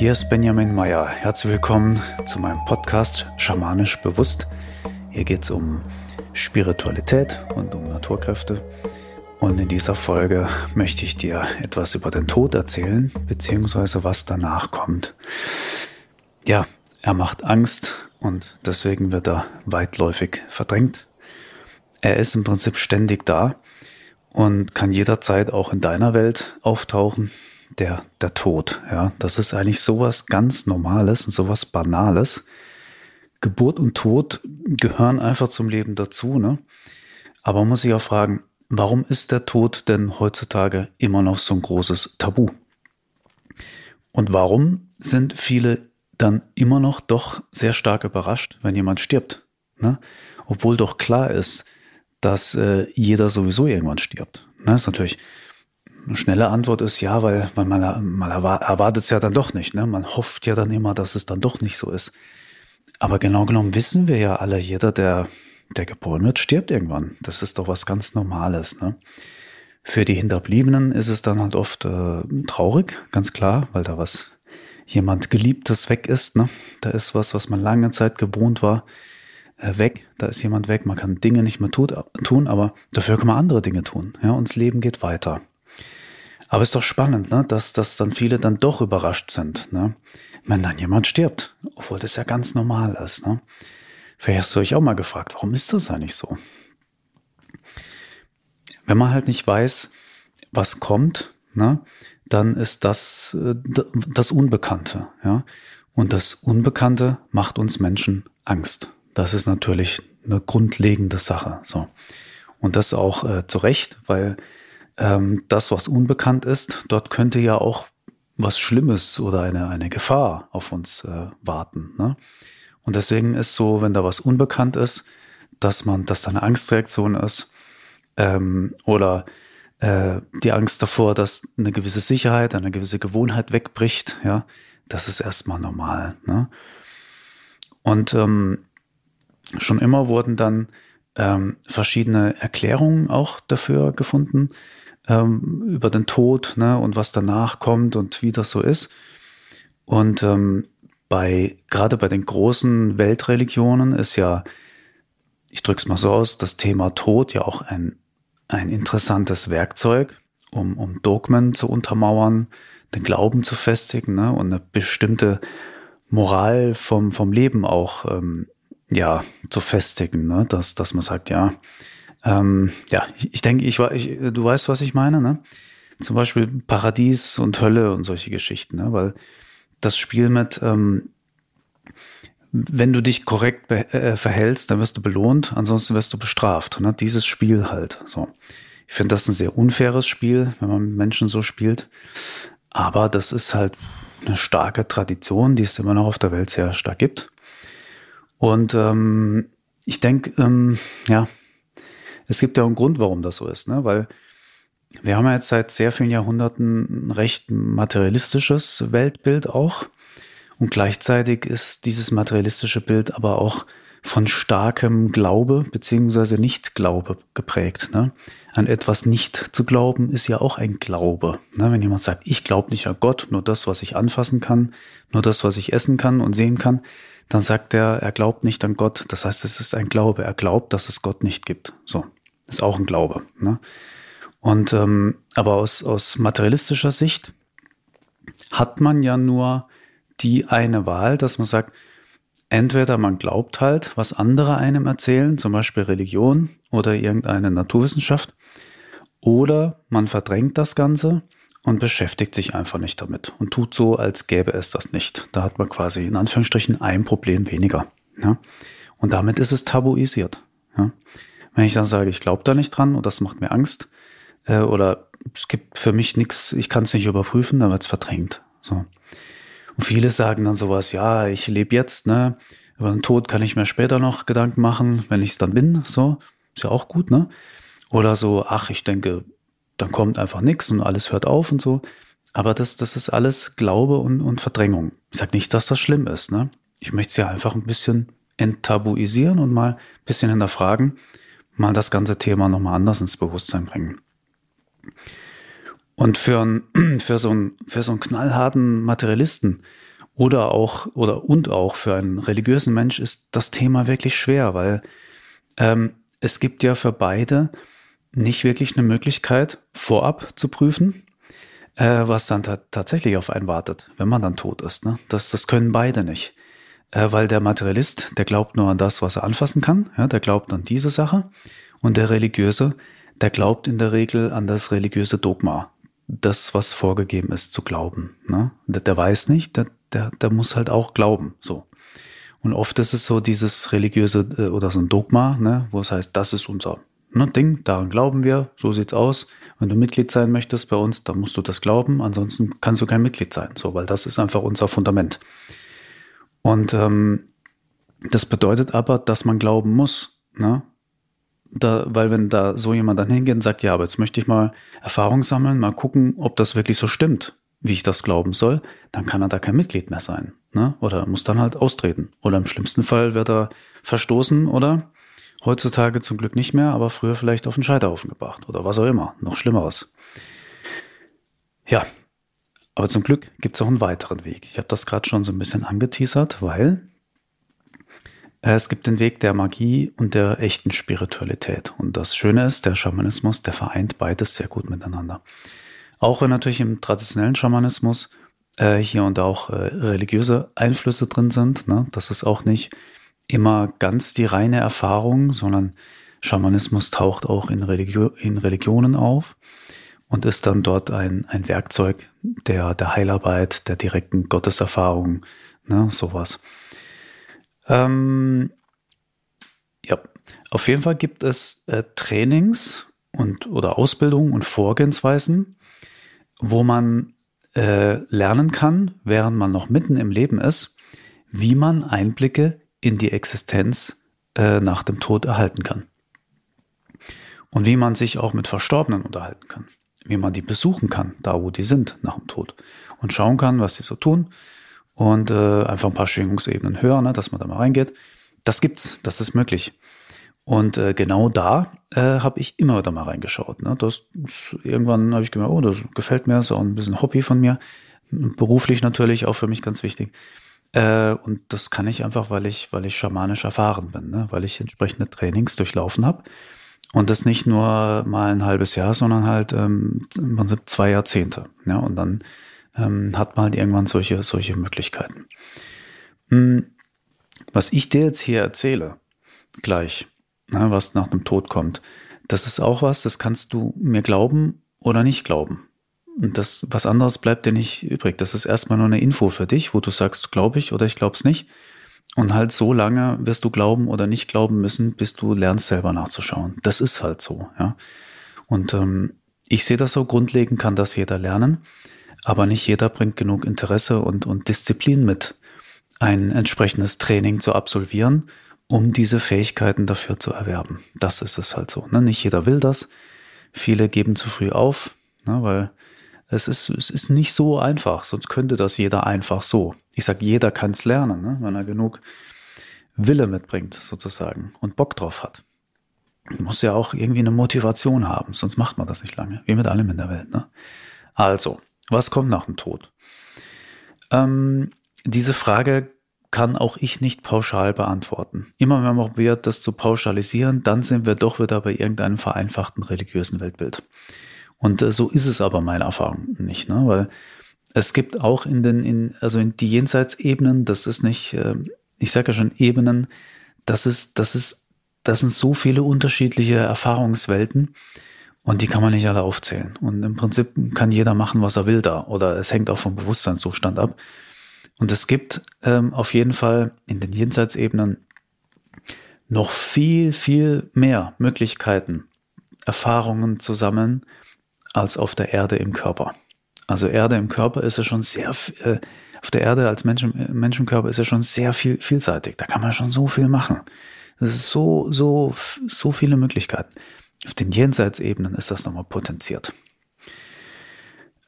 hier ist Benjamin Meyer. Herzlich willkommen zu meinem Podcast Schamanisch Bewusst. Hier geht es um Spiritualität und um Naturkräfte. Und in dieser Folge möchte ich dir etwas über den Tod erzählen, beziehungsweise was danach kommt. Ja, er macht Angst und deswegen wird er weitläufig verdrängt. Er ist im Prinzip ständig da und kann jederzeit auch in deiner Welt auftauchen. Der, der Tod, ja, das ist eigentlich sowas ganz Normales und sowas Banales. Geburt und Tod gehören einfach zum Leben dazu, ne? Aber man muss sich auch fragen, warum ist der Tod denn heutzutage immer noch so ein großes Tabu? Und warum sind viele dann immer noch doch sehr stark überrascht, wenn jemand stirbt? Ne? Obwohl doch klar ist, dass äh, jeder sowieso irgendwann stirbt. Ne? Ist natürlich eine schnelle Antwort ist ja, weil, weil man, man erwartet es ja dann doch nicht. Ne? Man hofft ja dann immer, dass es dann doch nicht so ist. Aber genau genommen wissen wir ja alle, jeder, der, der geboren wird, stirbt irgendwann. Das ist doch was ganz Normales. Ne? Für die Hinterbliebenen ist es dann halt oft äh, traurig, ganz klar, weil da was jemand Geliebtes weg ist. Ne? Da ist was, was man lange Zeit gewohnt war, äh, weg. Da ist jemand weg. Man kann Dinge nicht mehr tut, tun, aber dafür kann man andere Dinge tun. Ja, und das Leben geht weiter. Aber ist doch spannend, ne? dass, dass dann viele dann doch überrascht sind, ne? wenn dann jemand stirbt, obwohl das ja ganz normal ist. Ne? Vielleicht hast du euch auch mal gefragt, warum ist das eigentlich so? Wenn man halt nicht weiß, was kommt, ne, dann ist das äh, das Unbekannte. Ja? Und das Unbekannte macht uns Menschen Angst. Das ist natürlich eine grundlegende Sache. So. Und das auch äh, zu Recht, weil ähm, das, was unbekannt ist, dort könnte ja auch was Schlimmes oder eine, eine Gefahr auf uns äh, warten. Ne? Und deswegen ist so, wenn da was unbekannt ist, dass man, dass da eine Angstreaktion ist ähm, oder äh, die Angst davor, dass eine gewisse Sicherheit, eine gewisse Gewohnheit wegbricht, ja, das ist erstmal normal. Ne? Und ähm, schon immer wurden dann ähm, verschiedene Erklärungen auch dafür gefunden ähm, über den Tod ne, und was danach kommt und wie das so ist. Und ähm, bei gerade bei den großen Weltreligionen ist ja, ich drücke es mal so aus, das Thema Tod ja auch ein, ein interessantes Werkzeug, um, um Dogmen zu untermauern, den Glauben zu festigen ne, und eine bestimmte Moral vom, vom Leben auch ähm, ja, zu festigen, ne? dass, dass man sagt, ja, ähm, ja, ich denke, ich, ich, du weißt, was ich meine, ne? Zum Beispiel Paradies und Hölle und solche Geschichten, ne? weil das Spiel mit, ähm, wenn du dich korrekt äh, verhältst, dann wirst du belohnt, ansonsten wirst du bestraft. Ne? Dieses Spiel halt. So. Ich finde das ein sehr unfaires Spiel, wenn man mit Menschen so spielt. Aber das ist halt eine starke Tradition, die es immer noch auf der Welt sehr stark gibt. Und ähm, ich denke, ähm, ja, es gibt ja einen Grund, warum das so ist, ne? Weil wir haben ja jetzt seit sehr vielen Jahrhunderten ein recht materialistisches Weltbild auch. Und gleichzeitig ist dieses materialistische Bild aber auch von starkem Glaube beziehungsweise Nicht-Glaube geprägt. Ne? An etwas nicht zu glauben ist ja auch ein Glaube. Ne? Wenn jemand sagt, ich glaube nicht an Gott, nur das, was ich anfassen kann, nur das, was ich essen kann und sehen kann, dann sagt er, er glaubt nicht an Gott. Das heißt, es ist ein Glaube. Er glaubt, dass es Gott nicht gibt. So, ist auch ein Glaube. Ne? Und ähm, aber aus, aus materialistischer Sicht hat man ja nur die eine Wahl, dass man sagt, entweder man glaubt halt, was andere einem erzählen, zum Beispiel Religion oder irgendeine Naturwissenschaft, oder man verdrängt das Ganze und beschäftigt sich einfach nicht damit und tut so, als gäbe es das nicht. Da hat man quasi in Anführungsstrichen ein Problem weniger. Ja? Und damit ist es tabuisiert. Ja? Wenn ich dann sage, ich glaube da nicht dran und das macht mir Angst, äh, oder es gibt für mich nichts, ich kann es nicht überprüfen, dann wird es verdrängt. So. Und viele sagen dann sowas, ja, ich lebe jetzt, ne? Über den Tod kann ich mir später noch Gedanken machen, wenn ich es dann bin. So, ist ja auch gut, ne? Oder so, ach, ich denke, dann kommt einfach nichts und alles hört auf und so. Aber das, das ist alles Glaube und, und Verdrängung. Ich sage nicht, dass das schlimm ist. Ne? Ich möchte es ja einfach ein bisschen enttabuisieren und mal ein bisschen hinterfragen, mal das ganze Thema nochmal anders ins Bewusstsein bringen. Und für, ein, für, so einen, für so einen knallharten Materialisten oder auch oder und auch für einen religiösen Mensch ist das Thema wirklich schwer, weil ähm, es gibt ja für beide nicht wirklich eine Möglichkeit, vorab zu prüfen, äh, was dann tatsächlich auf einen wartet, wenn man dann tot ist. Ne? Das, das können beide nicht. Äh, weil der Materialist, der glaubt nur an das, was er anfassen kann, ja, der glaubt an diese Sache. Und der Religiöse, der glaubt in der Regel an das religiöse Dogma, das, was vorgegeben ist, zu glauben. Ne? Der, der weiß nicht, der, der, der muss halt auch glauben. So. Und oft ist es so dieses religiöse äh, oder so ein Dogma, ne, wo es heißt, das ist unser ne, Ding, daran glauben wir, so sieht's aus. Wenn du Mitglied sein möchtest bei uns, dann musst du das glauben, ansonsten kannst du kein Mitglied sein, so, weil das ist einfach unser Fundament. Und ähm, das bedeutet aber, dass man glauben muss, ne? Da, weil wenn da so jemand dann hingeht und sagt, ja, aber jetzt möchte ich mal Erfahrung sammeln, mal gucken, ob das wirklich so stimmt, wie ich das glauben soll, dann kann er da kein Mitglied mehr sein. Ne? Oder muss dann halt austreten. Oder im schlimmsten Fall wird er verstoßen oder Heutzutage zum Glück nicht mehr, aber früher vielleicht auf den Scheiterhaufen gebracht oder was auch immer. Noch Schlimmeres. Ja, aber zum Glück gibt es auch einen weiteren Weg. Ich habe das gerade schon so ein bisschen angeteasert, weil es gibt den Weg der Magie und der echten Spiritualität. Und das Schöne ist, der Schamanismus, der vereint beides sehr gut miteinander. Auch wenn natürlich im traditionellen Schamanismus äh, hier und da auch äh, religiöse Einflüsse drin sind, ne? das ist auch nicht immer ganz die reine Erfahrung, sondern Schamanismus taucht auch in, Religio in Religionen auf und ist dann dort ein, ein Werkzeug der, der Heilarbeit, der direkten Gotteserfahrung, ne, sowas. Ähm, ja, auf jeden Fall gibt es äh, Trainings und oder Ausbildung und Vorgehensweisen, wo man äh, lernen kann, während man noch mitten im Leben ist, wie man Einblicke in die Existenz äh, nach dem Tod erhalten kann. Und wie man sich auch mit Verstorbenen unterhalten kann. Wie man die besuchen kann, da wo die sind nach dem Tod. Und schauen kann, was sie so tun. Und äh, einfach ein paar Schwingungsebenen hören, ne, dass man da mal reingeht. Das gibt's, das ist möglich. Und äh, genau da äh, habe ich immer wieder mal reingeschaut. Ne? Das, das irgendwann habe ich gemerkt, oh, das gefällt mir, ist auch ein bisschen Hobby von mir. Beruflich natürlich auch für mich ganz wichtig. Äh, und das kann ich einfach, weil ich, weil ich schamanisch erfahren bin, ne? weil ich entsprechende Trainings durchlaufen habe. Und das nicht nur mal ein halbes Jahr, sondern halt ähm, im Prinzip zwei Jahrzehnte. Ja? Und dann ähm, hat man halt irgendwann solche, solche Möglichkeiten. Hm, was ich dir jetzt hier erzähle, gleich, ne, was nach dem Tod kommt, das ist auch was, das kannst du mir glauben oder nicht glauben. Und das, was anderes bleibt dir nicht übrig. Das ist erstmal nur eine Info für dich, wo du sagst, glaube ich oder ich glaub's nicht. Und halt so lange wirst du glauben oder nicht glauben müssen, bis du lernst selber nachzuschauen. Das ist halt so, ja. Und ähm, ich sehe das so grundlegend, kann das jeder lernen, aber nicht jeder bringt genug Interesse und, und Disziplin mit, ein entsprechendes Training zu absolvieren, um diese Fähigkeiten dafür zu erwerben. Das ist es halt so. Ne? Nicht jeder will das. Viele geben zu früh auf, ne? weil es ist, es ist nicht so einfach, sonst könnte das jeder einfach so. Ich sag, jeder kann es lernen, ne? wenn er genug Wille mitbringt, sozusagen, und Bock drauf hat. Man muss ja auch irgendwie eine Motivation haben, sonst macht man das nicht lange, wie mit allem in der Welt. Ne? Also, was kommt nach dem Tod? Ähm, diese Frage kann auch ich nicht pauschal beantworten. Immer wenn man probiert, das zu pauschalisieren, dann sind wir doch wieder bei irgendeinem vereinfachten religiösen Weltbild. Und äh, so ist es aber meiner Erfahrung nicht, ne? weil es gibt auch in den, in, also in die Jenseitsebenen, das ist nicht, äh, ich sage ja schon Ebenen, das ist, das ist, das sind so viele unterschiedliche Erfahrungswelten und die kann man nicht alle aufzählen. Und im Prinzip kann jeder machen, was er will da oder es hängt auch vom Bewusstseinszustand ab. Und es gibt ähm, auf jeden Fall in den Jenseitsebenen noch viel, viel mehr Möglichkeiten, Erfahrungen zu sammeln, als auf der Erde im Körper. Also Erde im Körper ist ja schon sehr, äh, auf der Erde als Mensch, Menschenkörper ist ja schon sehr viel, vielseitig. Da kann man schon so viel machen. Das ist so, so, so viele Möglichkeiten. Auf den Jenseitsebenen ist das nochmal potenziert.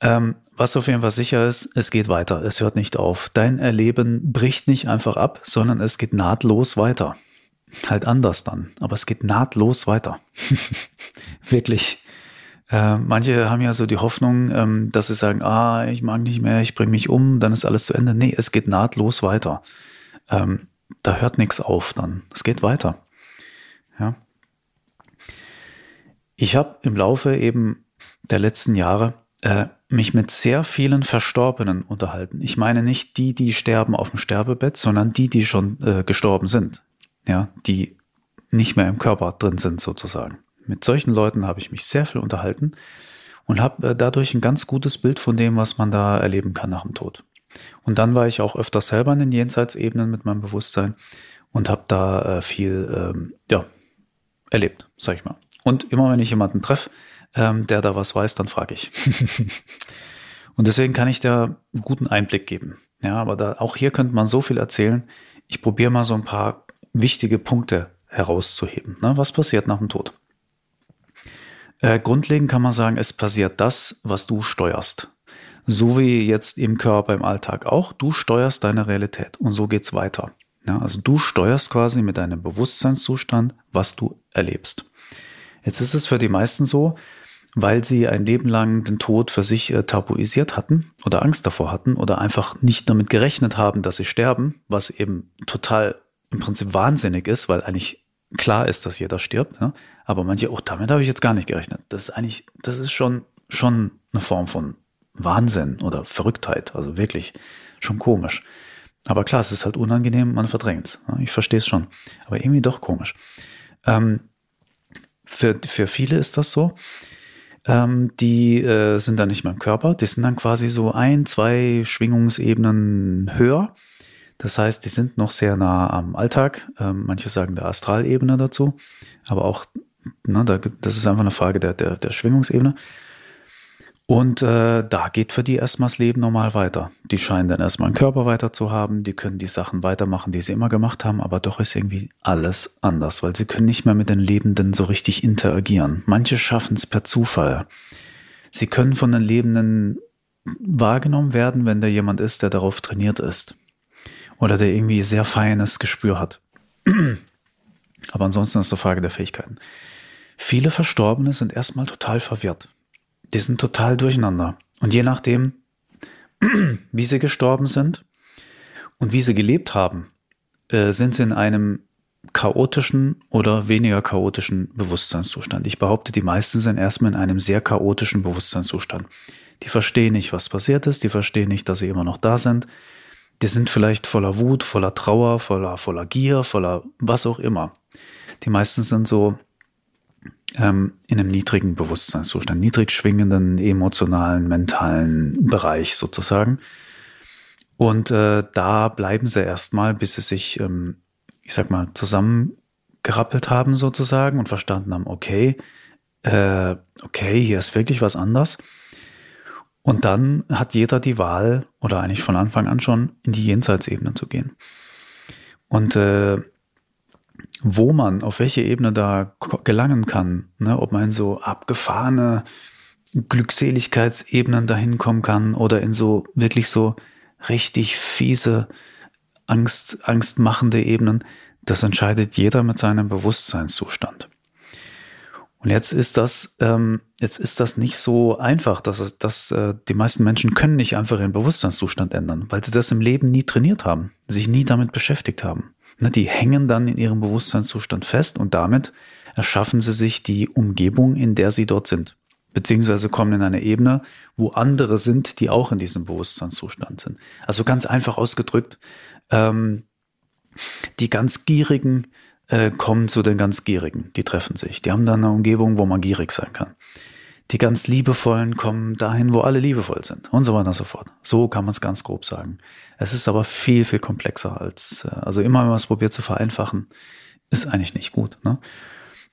Ähm, was auf jeden Fall sicher ist, es geht weiter. Es hört nicht auf. Dein Erleben bricht nicht einfach ab, sondern es geht nahtlos weiter. Halt anders dann. Aber es geht nahtlos weiter. Wirklich Äh, manche haben ja so die Hoffnung, ähm, dass sie sagen, ah, ich mag nicht mehr, ich bringe mich um, dann ist alles zu Ende. Nee, es geht nahtlos weiter. Ähm, da hört nichts auf dann. Es geht weiter. Ja. Ich habe im Laufe eben der letzten Jahre äh, mich mit sehr vielen Verstorbenen unterhalten. Ich meine nicht die, die sterben auf dem Sterbebett, sondern die, die schon äh, gestorben sind. Ja, die nicht mehr im Körper drin sind sozusagen. Mit solchen Leuten habe ich mich sehr viel unterhalten und habe äh, dadurch ein ganz gutes Bild von dem, was man da erleben kann nach dem Tod. Und dann war ich auch öfters selber in den Jenseitsebenen mit meinem Bewusstsein und habe da äh, viel ähm, ja, erlebt, sag ich mal. Und immer wenn ich jemanden treffe, ähm, der da was weiß, dann frage ich. und deswegen kann ich da einen guten Einblick geben. Ja, aber da, auch hier könnte man so viel erzählen. Ich probiere mal so ein paar wichtige Punkte herauszuheben. Ne? Was passiert nach dem Tod? Äh, grundlegend kann man sagen, es passiert das, was du steuerst. So wie jetzt im Körper im Alltag auch. Du steuerst deine Realität und so geht's weiter. Ja, also du steuerst quasi mit deinem Bewusstseinszustand, was du erlebst. Jetzt ist es für die meisten so, weil sie ein Leben lang den Tod für sich äh, tabuisiert hatten oder Angst davor hatten oder einfach nicht damit gerechnet haben, dass sie sterben, was eben total im Prinzip wahnsinnig ist, weil eigentlich klar ist, dass jeder stirbt. Ja? Aber manche, oh, damit habe ich jetzt gar nicht gerechnet. Das ist eigentlich, das ist schon, schon eine Form von Wahnsinn oder Verrücktheit. Also wirklich schon komisch. Aber klar, es ist halt unangenehm, man verdrängt es. Ja? Ich verstehe es schon. Aber irgendwie doch komisch. Ähm, für, für viele ist das so. Ähm, die äh, sind dann nicht mehr im Körper, die sind dann quasi so ein, zwei Schwingungsebenen höher. Das heißt, die sind noch sehr nah am Alltag. Ähm, manche sagen der Astralebene dazu, aber auch, na, da, das ist einfach eine Frage der, der, der Schwingungsebene. Und äh, da geht für die erstmal das Leben normal weiter. Die scheinen dann erstmal einen Körper weiter zu haben, die können die Sachen weitermachen, die sie immer gemacht haben, aber doch ist irgendwie alles anders, weil sie können nicht mehr mit den Lebenden so richtig interagieren. Manche schaffen es per Zufall. Sie können von den Lebenden wahrgenommen werden, wenn da jemand ist, der darauf trainiert ist. Oder der irgendwie sehr feines Gespür hat. aber ansonsten ist es eine Frage der Fähigkeiten. Viele Verstorbene sind erstmal total verwirrt die sind total durcheinander. Und je nachdem, wie sie gestorben sind und wie sie gelebt haben, äh, sind sie in einem chaotischen oder weniger chaotischen Bewusstseinszustand. Ich behaupte, die meisten sind erstmal in einem sehr chaotischen Bewusstseinszustand. Die verstehen nicht, was passiert ist, die verstehen nicht, dass sie immer noch da sind. Die sind vielleicht voller Wut, voller Trauer, voller, voller Gier, voller was auch immer. Die meisten sind so ähm, in einem niedrigen Bewusstseinszustand, niedrig schwingenden, emotionalen, mentalen Bereich sozusagen. Und äh, da bleiben sie erstmal, bis sie sich, ähm, ich sag mal, zusammengerappelt haben sozusagen und verstanden haben, okay, äh, okay, hier ist wirklich was anders. Und dann hat jeder die Wahl, oder eigentlich von Anfang an schon, in die Jenseitsebene zu gehen. Und äh, wo man, auf welche Ebene da gelangen kann, ne? ob man in so abgefahrene Glückseligkeitsebenen dahin kommen kann oder in so wirklich so richtig fiese, Angst, angstmachende Ebenen, das entscheidet jeder mit seinem Bewusstseinszustand. Und jetzt ist das, ähm, jetzt ist das nicht so einfach, dass, dass äh, die meisten Menschen können nicht einfach ihren Bewusstseinszustand ändern, weil sie das im Leben nie trainiert haben, sich nie damit beschäftigt haben. Ne, die hängen dann in ihrem Bewusstseinszustand fest und damit erschaffen sie sich die Umgebung, in der sie dort sind. Beziehungsweise kommen in eine Ebene, wo andere sind, die auch in diesem Bewusstseinszustand sind. Also ganz einfach ausgedrückt, ähm, die ganz Gierigen äh, kommen zu den ganz Gierigen, die treffen sich. Die haben dann eine Umgebung, wo man gierig sein kann. Die ganz Liebevollen kommen dahin, wo alle liebevoll sind und so weiter und so fort. So kann man es ganz grob sagen. Es ist aber viel, viel komplexer als, äh, also immer wenn man es probiert zu vereinfachen, ist eigentlich nicht gut. Ne?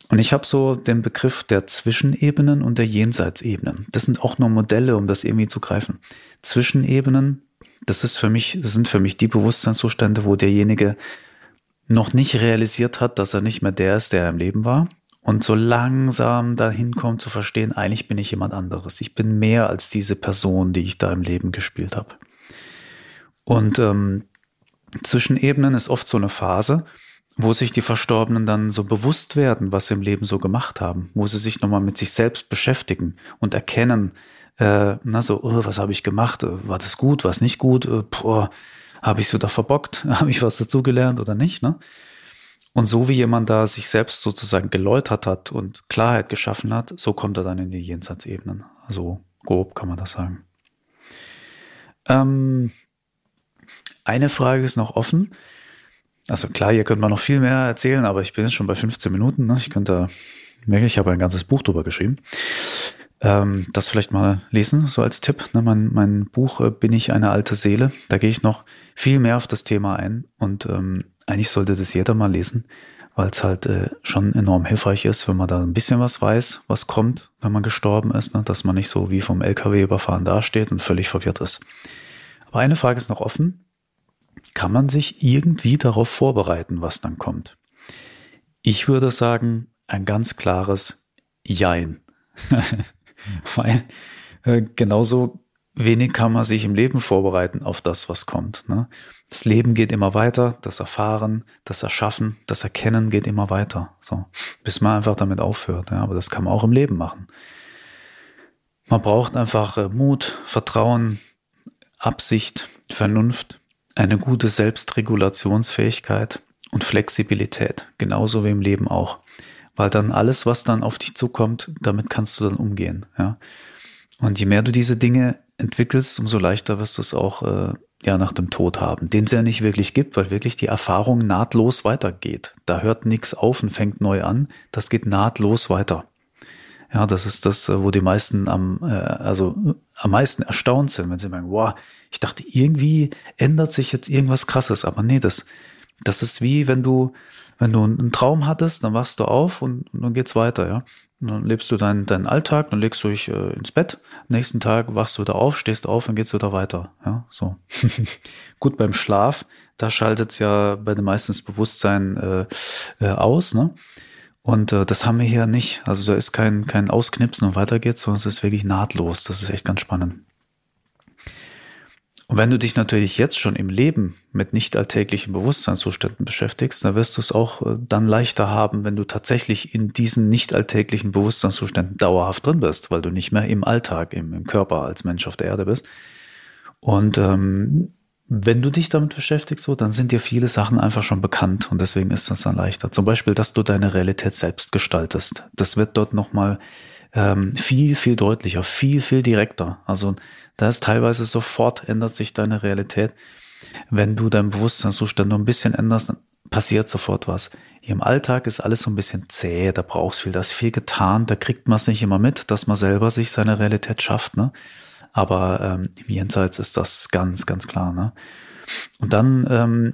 Und ich habe so den Begriff der Zwischenebenen und der Jenseitsebenen. Das sind auch nur Modelle, um das irgendwie zu greifen. Zwischenebenen, das ist für mich, das sind für mich die Bewusstseinszustände, wo derjenige noch nicht realisiert hat, dass er nicht mehr der ist, der er im Leben war und so langsam dahin kommt zu verstehen, eigentlich bin ich jemand anderes. Ich bin mehr als diese Person, die ich da im Leben gespielt habe. Und ähm, zwischen Ebenen ist oft so eine Phase, wo sich die Verstorbenen dann so bewusst werden, was sie im Leben so gemacht haben, wo sie sich nochmal mit sich selbst beschäftigen und erkennen, äh, na so, oh, was habe ich gemacht, war das gut, war es nicht gut, äh, habe ich es wieder verbockt, habe ich was dazugelernt oder nicht, ne? Und so wie jemand da sich selbst sozusagen geläutert hat und Klarheit geschaffen hat, so kommt er dann in die Jenseitsebenen. So grob kann man das sagen. Ähm, eine Frage ist noch offen. Also klar, hier könnte man noch viel mehr erzählen, aber ich bin jetzt schon bei 15 Minuten. Ne? Ich könnte, merke ich, habe ein ganzes Buch drüber geschrieben. Ähm, das vielleicht mal lesen, so als Tipp. Ne? Mein, mein Buch äh, Bin ich eine alte Seele? Da gehe ich noch viel mehr auf das Thema ein und ähm, eigentlich sollte das jeder mal lesen, weil es halt äh, schon enorm hilfreich ist, wenn man da ein bisschen was weiß, was kommt, wenn man gestorben ist, ne? dass man nicht so wie vom LKW überfahren dasteht und völlig verwirrt ist. Aber eine Frage ist noch offen kann man sich irgendwie darauf vorbereiten, was dann kommt? Ich würde sagen, ein ganz klares Jein. Weil äh, genauso wenig kann man sich im Leben vorbereiten auf das, was kommt. Ne? Das Leben geht immer weiter, das Erfahren, das Erschaffen, das Erkennen geht immer weiter. So, bis man einfach damit aufhört. Ja? Aber das kann man auch im Leben machen. Man braucht einfach äh, Mut, Vertrauen, Absicht, Vernunft eine gute Selbstregulationsfähigkeit und Flexibilität, genauso wie im Leben auch. Weil dann alles, was dann auf dich zukommt, damit kannst du dann umgehen. Ja? Und je mehr du diese Dinge entwickelst, umso leichter wirst du es auch äh, ja nach dem Tod haben, den es ja nicht wirklich gibt, weil wirklich die Erfahrung nahtlos weitergeht. Da hört nichts auf und fängt neu an. Das geht nahtlos weiter. Ja, das ist das, äh, wo die meisten am, äh, also am meisten erstaunt sind, wenn sie merken, wow, ich dachte, irgendwie ändert sich jetzt irgendwas krasses. Aber nee, das, das ist wie wenn du, wenn du einen Traum hattest, dann wachst du auf und, und dann geht's weiter, ja. Und dann lebst du deinen, deinen Alltag, dann legst du dich äh, ins Bett, nächsten Tag wachst du wieder auf, stehst auf und geht's wieder weiter. Ja, so. Gut, beim Schlaf, da schaltet's ja bei den meisten das Bewusstsein äh, äh, aus, ne? Und äh, das haben wir hier nicht. Also da ist kein, kein Ausknipsen und weiter geht's, sondern es ist wirklich nahtlos. Das ist echt ganz spannend. Und wenn du dich natürlich jetzt schon im Leben mit nicht alltäglichen Bewusstseinszuständen beschäftigst, dann wirst du es auch äh, dann leichter haben, wenn du tatsächlich in diesen nicht alltäglichen Bewusstseinszuständen dauerhaft drin bist, weil du nicht mehr im Alltag, im, im Körper als Mensch auf der Erde bist. Und ähm, wenn du dich damit beschäftigst, so, dann sind dir viele Sachen einfach schon bekannt und deswegen ist das dann leichter. Zum Beispiel, dass du deine Realität selbst gestaltest. Das wird dort nochmal ähm, viel, viel deutlicher, viel, viel direkter. Also da ist teilweise sofort ändert sich deine Realität. Wenn du deinen Bewusstseinszustand nur ein bisschen änderst, passiert sofort was. Hier im Alltag ist alles so ein bisschen zäh, da brauchst viel, da ist viel getan, da kriegt man es nicht immer mit, dass man selber sich seine Realität schafft. Ne? Aber ähm, im Jenseits ist das ganz, ganz klar. Ne? Und dann ähm,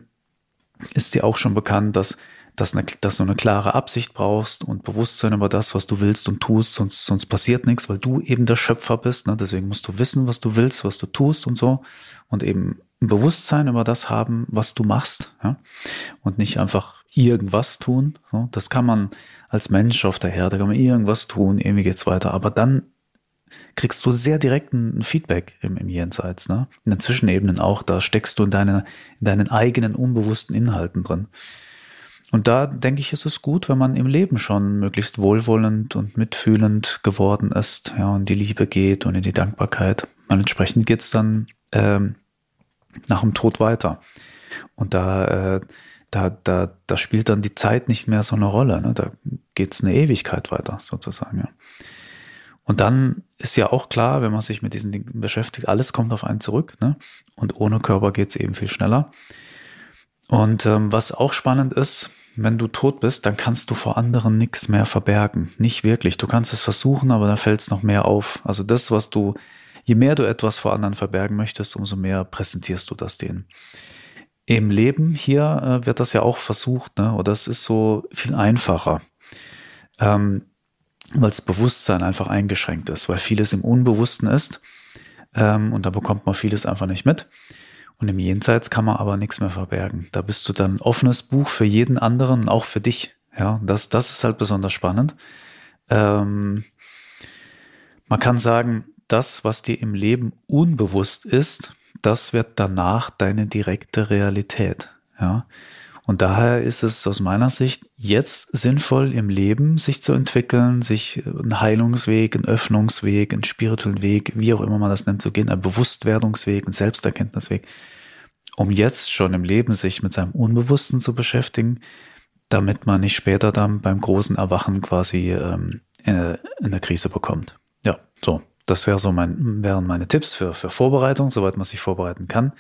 ist dir auch schon bekannt, dass, dass, eine, dass du eine klare Absicht brauchst und Bewusstsein über das, was du willst und tust, sonst, sonst passiert nichts, weil du eben der Schöpfer bist. Ne? Deswegen musst du wissen, was du willst, was du tust und so. Und eben ein Bewusstsein über das haben, was du machst. Ja? Und nicht einfach irgendwas tun. So. Das kann man als Mensch auf der Herde, kann man irgendwas tun, irgendwie geht's weiter. Aber dann kriegst du sehr direkt ein Feedback im, im Jenseits, ne? In den Zwischenebenen auch, da steckst du in, deine, in deinen eigenen unbewussten Inhalten drin. Und da denke ich, ist es gut, wenn man im Leben schon möglichst wohlwollend und mitfühlend geworden ist, ja, und die Liebe geht und in die Dankbarkeit. Und entsprechend geht's dann ähm, nach dem Tod weiter. Und da, äh, da, da, da spielt dann die Zeit nicht mehr so eine Rolle. Ne? Da geht's eine Ewigkeit weiter, sozusagen. Ja. Und dann ist ja auch klar, wenn man sich mit diesen Dingen beschäftigt, alles kommt auf einen zurück. Ne? Und ohne Körper geht's eben viel schneller. Und ähm, was auch spannend ist, wenn du tot bist, dann kannst du vor anderen nichts mehr verbergen. Nicht wirklich. Du kannst es versuchen, aber da fällt es noch mehr auf. Also das, was du, je mehr du etwas vor anderen verbergen möchtest, umso mehr präsentierst du das denen. Im Leben hier äh, wird das ja auch versucht, ne? oder es ist so viel einfacher. Ähm, weil das Bewusstsein einfach eingeschränkt ist, weil vieles im Unbewussten ist ähm, und da bekommt man vieles einfach nicht mit. Und im Jenseits kann man aber nichts mehr verbergen. Da bist du dann ein offenes Buch für jeden anderen, auch für dich. Ja, das, das ist halt besonders spannend. Ähm, man kann sagen, das, was dir im Leben unbewusst ist, das wird danach deine direkte Realität. Ja. Und daher ist es aus meiner Sicht jetzt sinnvoll im Leben sich zu entwickeln, sich einen Heilungsweg, einen Öffnungsweg, einen spirituellen Weg, wie auch immer man das nennt, zu gehen, einen Bewusstwerdungsweg, einen Selbsterkenntnisweg, um jetzt schon im Leben sich mit seinem Unbewussten zu beschäftigen, damit man nicht später dann beim großen Erwachen quasi ähm, in, eine Krise bekommt. Ja, so. Das wäre so mein, wären meine Tipps für, für Vorbereitung, soweit man sich vorbereiten kann.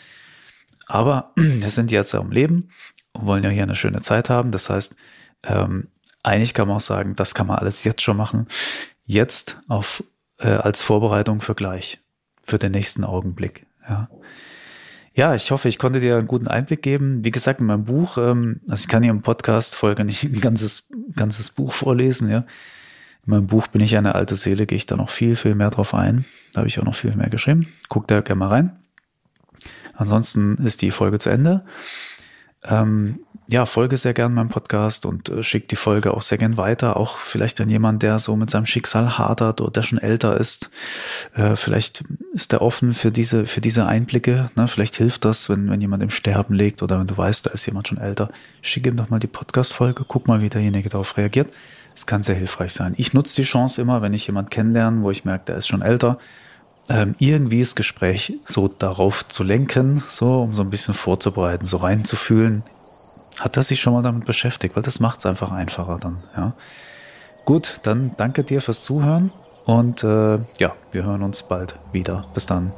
Aber wir sind jetzt am Leben und wollen ja hier eine schöne Zeit haben. Das heißt, ähm, eigentlich kann man auch sagen, das kann man alles jetzt schon machen. Jetzt auf, äh, als Vorbereitung für gleich, für den nächsten Augenblick. Ja. Ja, ich hoffe, ich konnte dir einen guten Einblick geben. Wie gesagt, in meinem Buch, ähm, also ich kann hier im Podcast-Folge nicht ein ganzes, ganzes Buch vorlesen, ja. In meinem Buch bin ich eine alte Seele, gehe ich da noch viel, viel mehr drauf ein. Da habe ich auch noch viel mehr geschrieben. Guckt da gerne mal rein. Ansonsten ist die Folge zu Ende. Ähm, ja, folge sehr gern meinem Podcast und äh, schick die Folge auch sehr gern weiter. Auch vielleicht an jemand, der so mit seinem Schicksal hadert oder der schon älter ist. Äh, vielleicht ist er offen für diese, für diese Einblicke. Ne? Vielleicht hilft das, wenn, wenn jemand im Sterben liegt oder wenn du weißt, da ist jemand schon älter. Schick ihm doch mal die Podcast-Folge. Guck mal, wie derjenige darauf reagiert. Es kann sehr hilfreich sein. Ich nutze die Chance immer, wenn ich jemand kennenlerne, wo ich merke, der ist schon älter, ähm, irgendwie das Gespräch so darauf zu lenken, so um so ein bisschen vorzubereiten, so reinzufühlen. Hat er sich schon mal damit beschäftigt, weil das macht es einfach einfacher dann. Ja. Gut, dann danke dir fürs Zuhören und äh, ja, wir hören uns bald wieder. Bis dann.